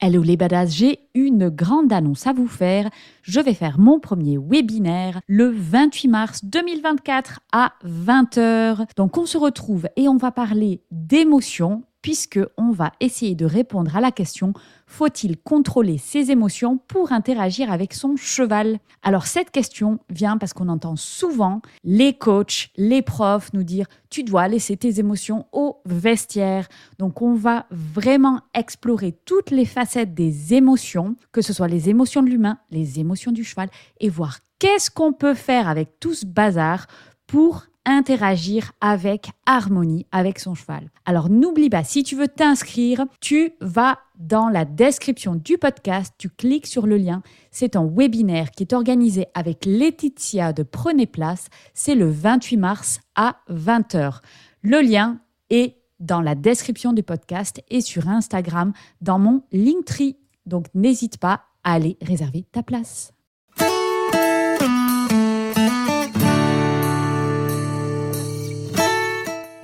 Hello les badass, j'ai une grande annonce à vous faire. Je vais faire mon premier webinaire le 28 mars 2024 à 20h. Donc on se retrouve et on va parler d'émotions puisque on va essayer de répondre à la question faut-il contrôler ses émotions pour interagir avec son cheval? Alors cette question vient parce qu'on entend souvent les coachs, les profs nous dire tu dois laisser tes émotions au vestiaire. Donc on va vraiment explorer toutes les facettes des émotions, que ce soit les émotions de l'humain, les émotions du cheval et voir qu'est-ce qu'on peut faire avec tout ce bazar pour interagir avec harmonie avec son cheval. Alors n'oublie pas, si tu veux t'inscrire, tu vas dans la description du podcast, tu cliques sur le lien. C'est un webinaire qui est organisé avec Laetitia de Prenez Place. C'est le 28 mars à 20h. Le lien est dans la description du podcast et sur Instagram dans mon Linktree. Donc n'hésite pas à aller réserver ta place.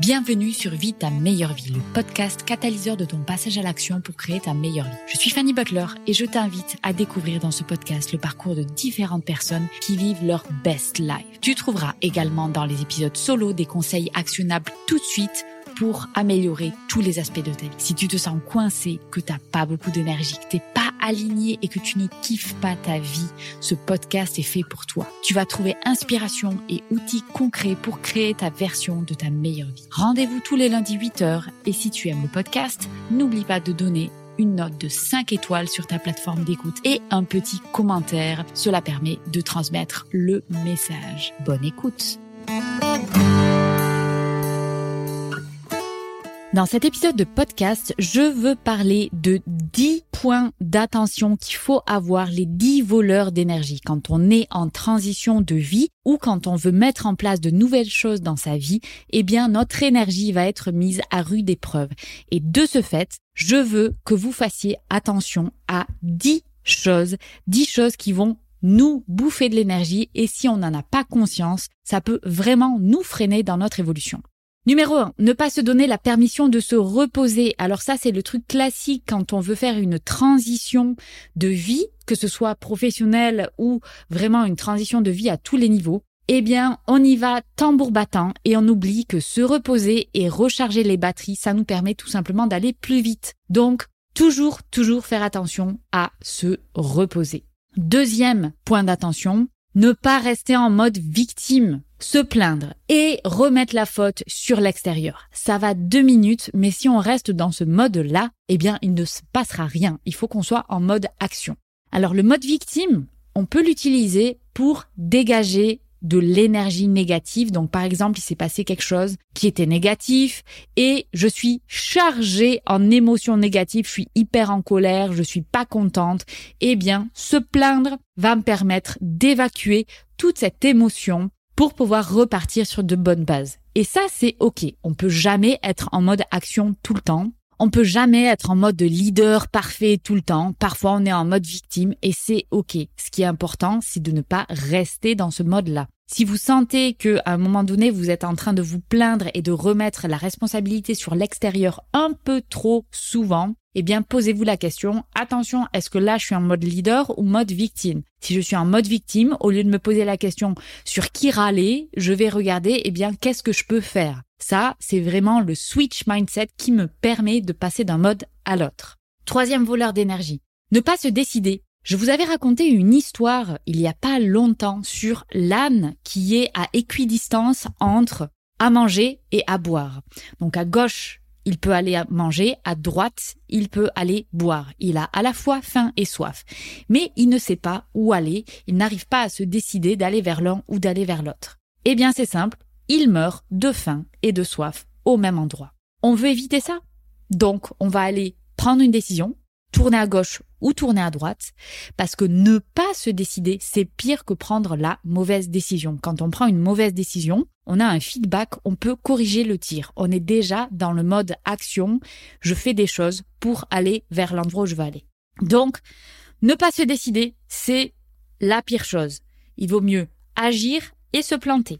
Bienvenue sur Vie ta meilleure vie, le podcast catalyseur de ton passage à l'action pour créer ta meilleure vie. Je suis Fanny Butler et je t'invite à découvrir dans ce podcast le parcours de différentes personnes qui vivent leur best life. Tu trouveras également dans les épisodes solo des conseils actionnables tout de suite pour améliorer tous les aspects de ta vie. Si tu te sens coincé, que t'as pas beaucoup d'énergie, que t'es pas aligné et que tu ne kiffes pas ta vie, ce podcast est fait pour toi. Tu vas trouver inspiration et outils concrets pour créer ta version de ta meilleure vie. Rendez-vous tous les lundis 8h et si tu aimes le podcast, n'oublie pas de donner une note de 5 étoiles sur ta plateforme d'écoute et un petit commentaire. Cela permet de transmettre le message. Bonne écoute. Dans cet épisode de podcast, je veux parler de 10 points d'attention qu'il faut avoir, les 10 voleurs d'énergie quand on est en transition de vie ou quand on veut mettre en place de nouvelles choses dans sa vie, eh bien notre énergie va être mise à rude épreuve. Et de ce fait, je veux que vous fassiez attention à 10 choses, 10 choses qui vont nous bouffer de l'énergie et si on n'en a pas conscience, ça peut vraiment nous freiner dans notre évolution. Numéro 1, ne pas se donner la permission de se reposer. Alors ça, c'est le truc classique quand on veut faire une transition de vie, que ce soit professionnelle ou vraiment une transition de vie à tous les niveaux. Eh bien, on y va tambour battant et on oublie que se reposer et recharger les batteries, ça nous permet tout simplement d'aller plus vite. Donc, toujours, toujours faire attention à se reposer. Deuxième point d'attention, ne pas rester en mode victime se plaindre et remettre la faute sur l'extérieur. Ça va deux minutes, mais si on reste dans ce mode-là, eh bien, il ne se passera rien. Il faut qu'on soit en mode action. Alors, le mode victime, on peut l'utiliser pour dégager de l'énergie négative. Donc, par exemple, il s'est passé quelque chose qui était négatif et je suis chargée en émotions négatives, je suis hyper en colère, je suis pas contente. Eh bien, se plaindre va me permettre d'évacuer toute cette émotion pour pouvoir repartir sur de bonnes bases. Et ça, c'est OK. On peut jamais être en mode action tout le temps. On peut jamais être en mode leader parfait tout le temps. Parfois, on est en mode victime et c'est OK. Ce qui est important, c'est de ne pas rester dans ce mode-là. Si vous sentez que à un moment donné vous êtes en train de vous plaindre et de remettre la responsabilité sur l'extérieur un peu trop souvent, eh bien posez-vous la question, attention, est-ce que là je suis en mode leader ou mode victime? Si je suis en mode victime, au lieu de me poser la question sur qui râler, je vais regarder, eh bien qu'est-ce que je peux faire? Ça, c'est vraiment le switch mindset qui me permet de passer d'un mode à l'autre. Troisième voleur d'énergie. Ne pas se décider. Je vous avais raconté une histoire il n'y a pas longtemps sur l'âne qui est à équidistance entre à manger et à boire. Donc à gauche, il peut aller manger, à droite, il peut aller boire. Il a à la fois faim et soif. Mais il ne sait pas où aller, il n'arrive pas à se décider d'aller vers l'un ou d'aller vers l'autre. Eh bien c'est simple, il meurt de faim et de soif au même endroit. On veut éviter ça? Donc on va aller prendre une décision, tourner à gauche ou tourner à droite, parce que ne pas se décider, c'est pire que prendre la mauvaise décision. Quand on prend une mauvaise décision, on a un feedback, on peut corriger le tir. On est déjà dans le mode action, je fais des choses pour aller vers l'endroit où je veux aller. Donc, ne pas se décider, c'est la pire chose. Il vaut mieux agir et se planter.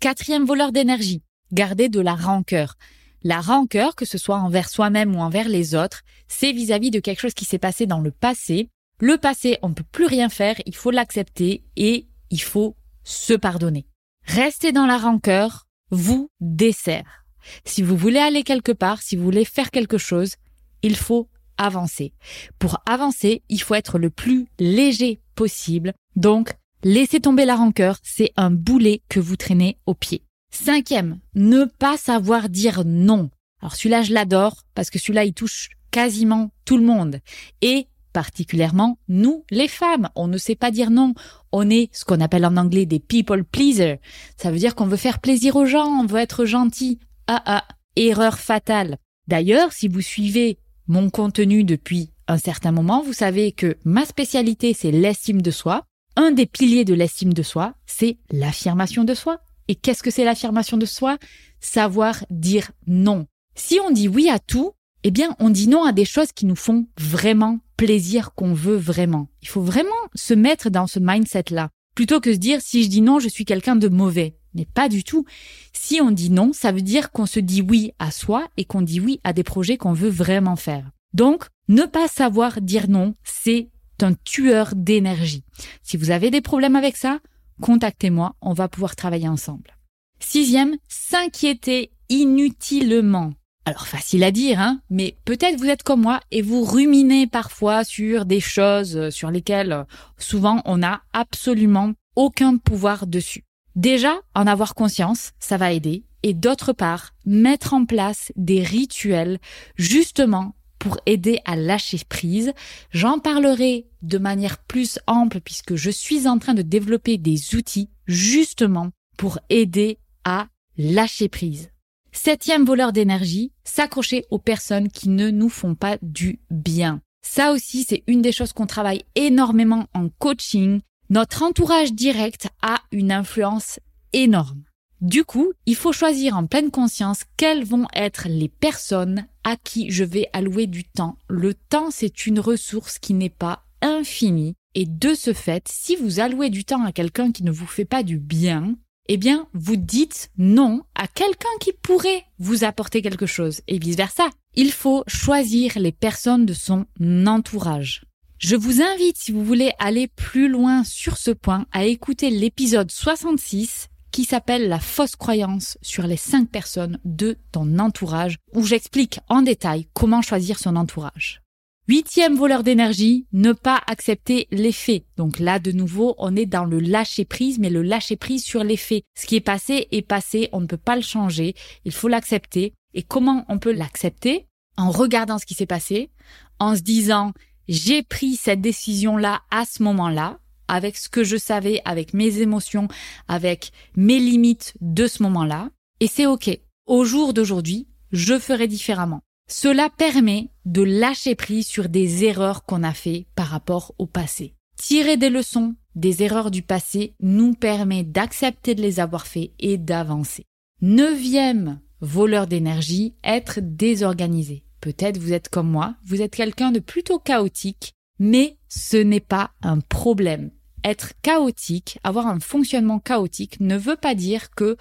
Quatrième voleur d'énergie, garder de la rancœur. La rancœur, que ce soit envers soi-même ou envers les autres, c'est vis-à-vis de quelque chose qui s'est passé dans le passé. Le passé, on ne peut plus rien faire, il faut l'accepter et il faut se pardonner. Rester dans la rancœur vous dessert. Si vous voulez aller quelque part, si vous voulez faire quelque chose, il faut avancer. Pour avancer, il faut être le plus léger possible. Donc, laissez tomber la rancœur, c'est un boulet que vous traînez au pied. Cinquième, ne pas savoir dire non. Alors celui-là, je l'adore parce que celui-là, il touche quasiment tout le monde. Et particulièrement nous, les femmes. On ne sait pas dire non. On est ce qu'on appelle en anglais des people pleasers. Ça veut dire qu'on veut faire plaisir aux gens, on veut être gentil. Ah ah, erreur fatale. D'ailleurs, si vous suivez mon contenu depuis un certain moment, vous savez que ma spécialité, c'est l'estime de soi. Un des piliers de l'estime de soi, c'est l'affirmation de soi. Et qu'est-ce que c'est l'affirmation de soi? Savoir dire non. Si on dit oui à tout, eh bien, on dit non à des choses qui nous font vraiment plaisir, qu'on veut vraiment. Il faut vraiment se mettre dans ce mindset-là. Plutôt que se dire, si je dis non, je suis quelqu'un de mauvais. Mais pas du tout. Si on dit non, ça veut dire qu'on se dit oui à soi et qu'on dit oui à des projets qu'on veut vraiment faire. Donc, ne pas savoir dire non, c'est un tueur d'énergie. Si vous avez des problèmes avec ça, contactez-moi, on va pouvoir travailler ensemble. Sixième, s'inquiéter inutilement. Alors facile à dire, hein, mais peut-être vous êtes comme moi et vous ruminez parfois sur des choses euh, sur lesquelles euh, souvent on n'a absolument aucun pouvoir dessus. Déjà, en avoir conscience, ça va aider. Et d'autre part, mettre en place des rituels justement pour aider à lâcher prise. J'en parlerai de manière plus ample puisque je suis en train de développer des outils justement pour aider à lâcher prise. Septième voleur d'énergie, s'accrocher aux personnes qui ne nous font pas du bien. Ça aussi, c'est une des choses qu'on travaille énormément en coaching. Notre entourage direct a une influence énorme. Du coup, il faut choisir en pleine conscience quelles vont être les personnes à qui je vais allouer du temps. Le temps, c'est une ressource qui n'est pas infinie. Et de ce fait, si vous allouez du temps à quelqu'un qui ne vous fait pas du bien, eh bien, vous dites non à quelqu'un qui pourrait vous apporter quelque chose et vice versa. Il faut choisir les personnes de son entourage. Je vous invite, si vous voulez aller plus loin sur ce point, à écouter l'épisode 66 qui s'appelle La fausse croyance sur les cinq personnes de ton entourage, où j'explique en détail comment choisir son entourage. Huitième voleur d'énergie, ne pas accepter les faits. Donc là, de nouveau, on est dans le lâcher prise, mais le lâcher prise sur les faits. Ce qui est passé est passé, on ne peut pas le changer, il faut l'accepter. Et comment on peut l'accepter? En regardant ce qui s'est passé, en se disant, j'ai pris cette décision-là à ce moment-là, avec ce que je savais, avec mes émotions, avec mes limites de ce moment-là. Et c'est OK. Au jour d'aujourd'hui, je ferai différemment. Cela permet de lâcher prise sur des erreurs qu'on a fait par rapport au passé. Tirer des leçons des erreurs du passé nous permet d'accepter de les avoir fait et d'avancer. Neuvième voleur d'énergie, être désorganisé. Peut-être vous êtes comme moi, vous êtes quelqu'un de plutôt chaotique, mais ce n'est pas un problème être chaotique, avoir un fonctionnement chaotique ne veut pas dire que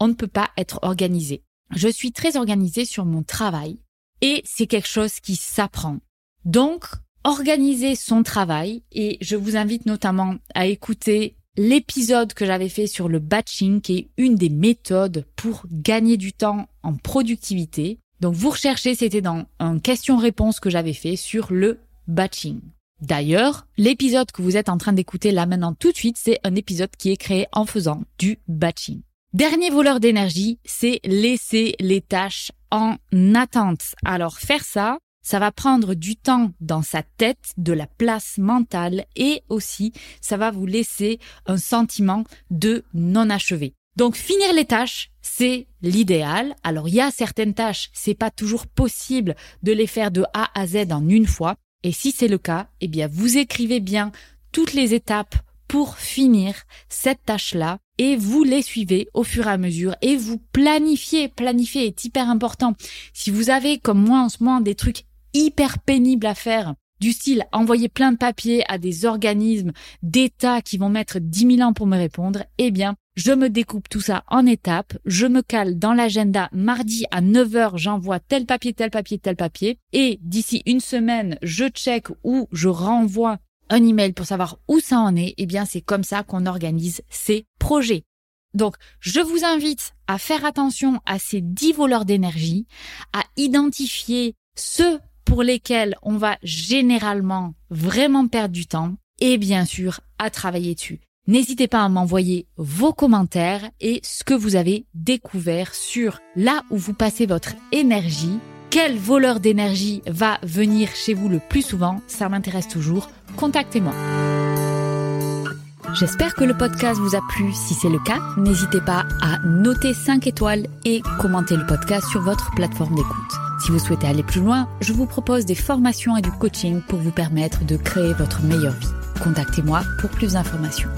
on ne peut pas être organisé. Je suis très organisée sur mon travail et c'est quelque chose qui s'apprend. Donc, organiser son travail et je vous invite notamment à écouter l'épisode que j'avais fait sur le batching qui est une des méthodes pour gagner du temps en productivité. Donc vous recherchez, c'était dans un question-réponse que j'avais fait sur le batching. D'ailleurs, l'épisode que vous êtes en train d'écouter là maintenant tout de suite, c'est un épisode qui est créé en faisant du batching. Dernier voleur d'énergie, c'est laisser les tâches en attente. Alors faire ça, ça va prendre du temps dans sa tête, de la place mentale et aussi ça va vous laisser un sentiment de non achevé. Donc finir les tâches, c'est l'idéal. Alors il y a certaines tâches, c'est pas toujours possible de les faire de A à Z en une fois. Et si c'est le cas, eh bien, vous écrivez bien toutes les étapes pour finir cette tâche-là et vous les suivez au fur et à mesure et vous planifiez. Planifier est hyper important. Si vous avez, comme moi en ce moment, des trucs hyper pénibles à faire, du style envoyer plein de papiers à des organismes d'État qui vont mettre 10 000 ans pour me répondre, eh bien, Je me découpe tout ça en étapes, je me cale dans l'agenda mardi à 9h, j'envoie tel papier, tel papier, tel papier, et d'ici une semaine, je check ou je renvoie un email pour savoir où ça en est, eh bien c'est comme ça qu'on organise ces projets. Donc, je vous invite à faire attention à ces 10 voleurs d'énergie, à identifier ceux pour lesquels on va généralement vraiment perdre du temps et bien sûr à travailler dessus. N'hésitez pas à m'envoyer vos commentaires et ce que vous avez découvert sur là où vous passez votre énergie. Quel voleur d'énergie va venir chez vous le plus souvent? Ça m'intéresse toujours. Contactez-moi. J'espère que le podcast vous a plu. Si c'est le cas, n'hésitez pas à noter 5 étoiles et commenter le podcast sur votre plateforme d'écoute. Si vous souhaitez aller plus loin, je vous propose des formations et du coaching pour vous permettre de créer votre meilleure vie. Contactez-moi pour plus d'informations.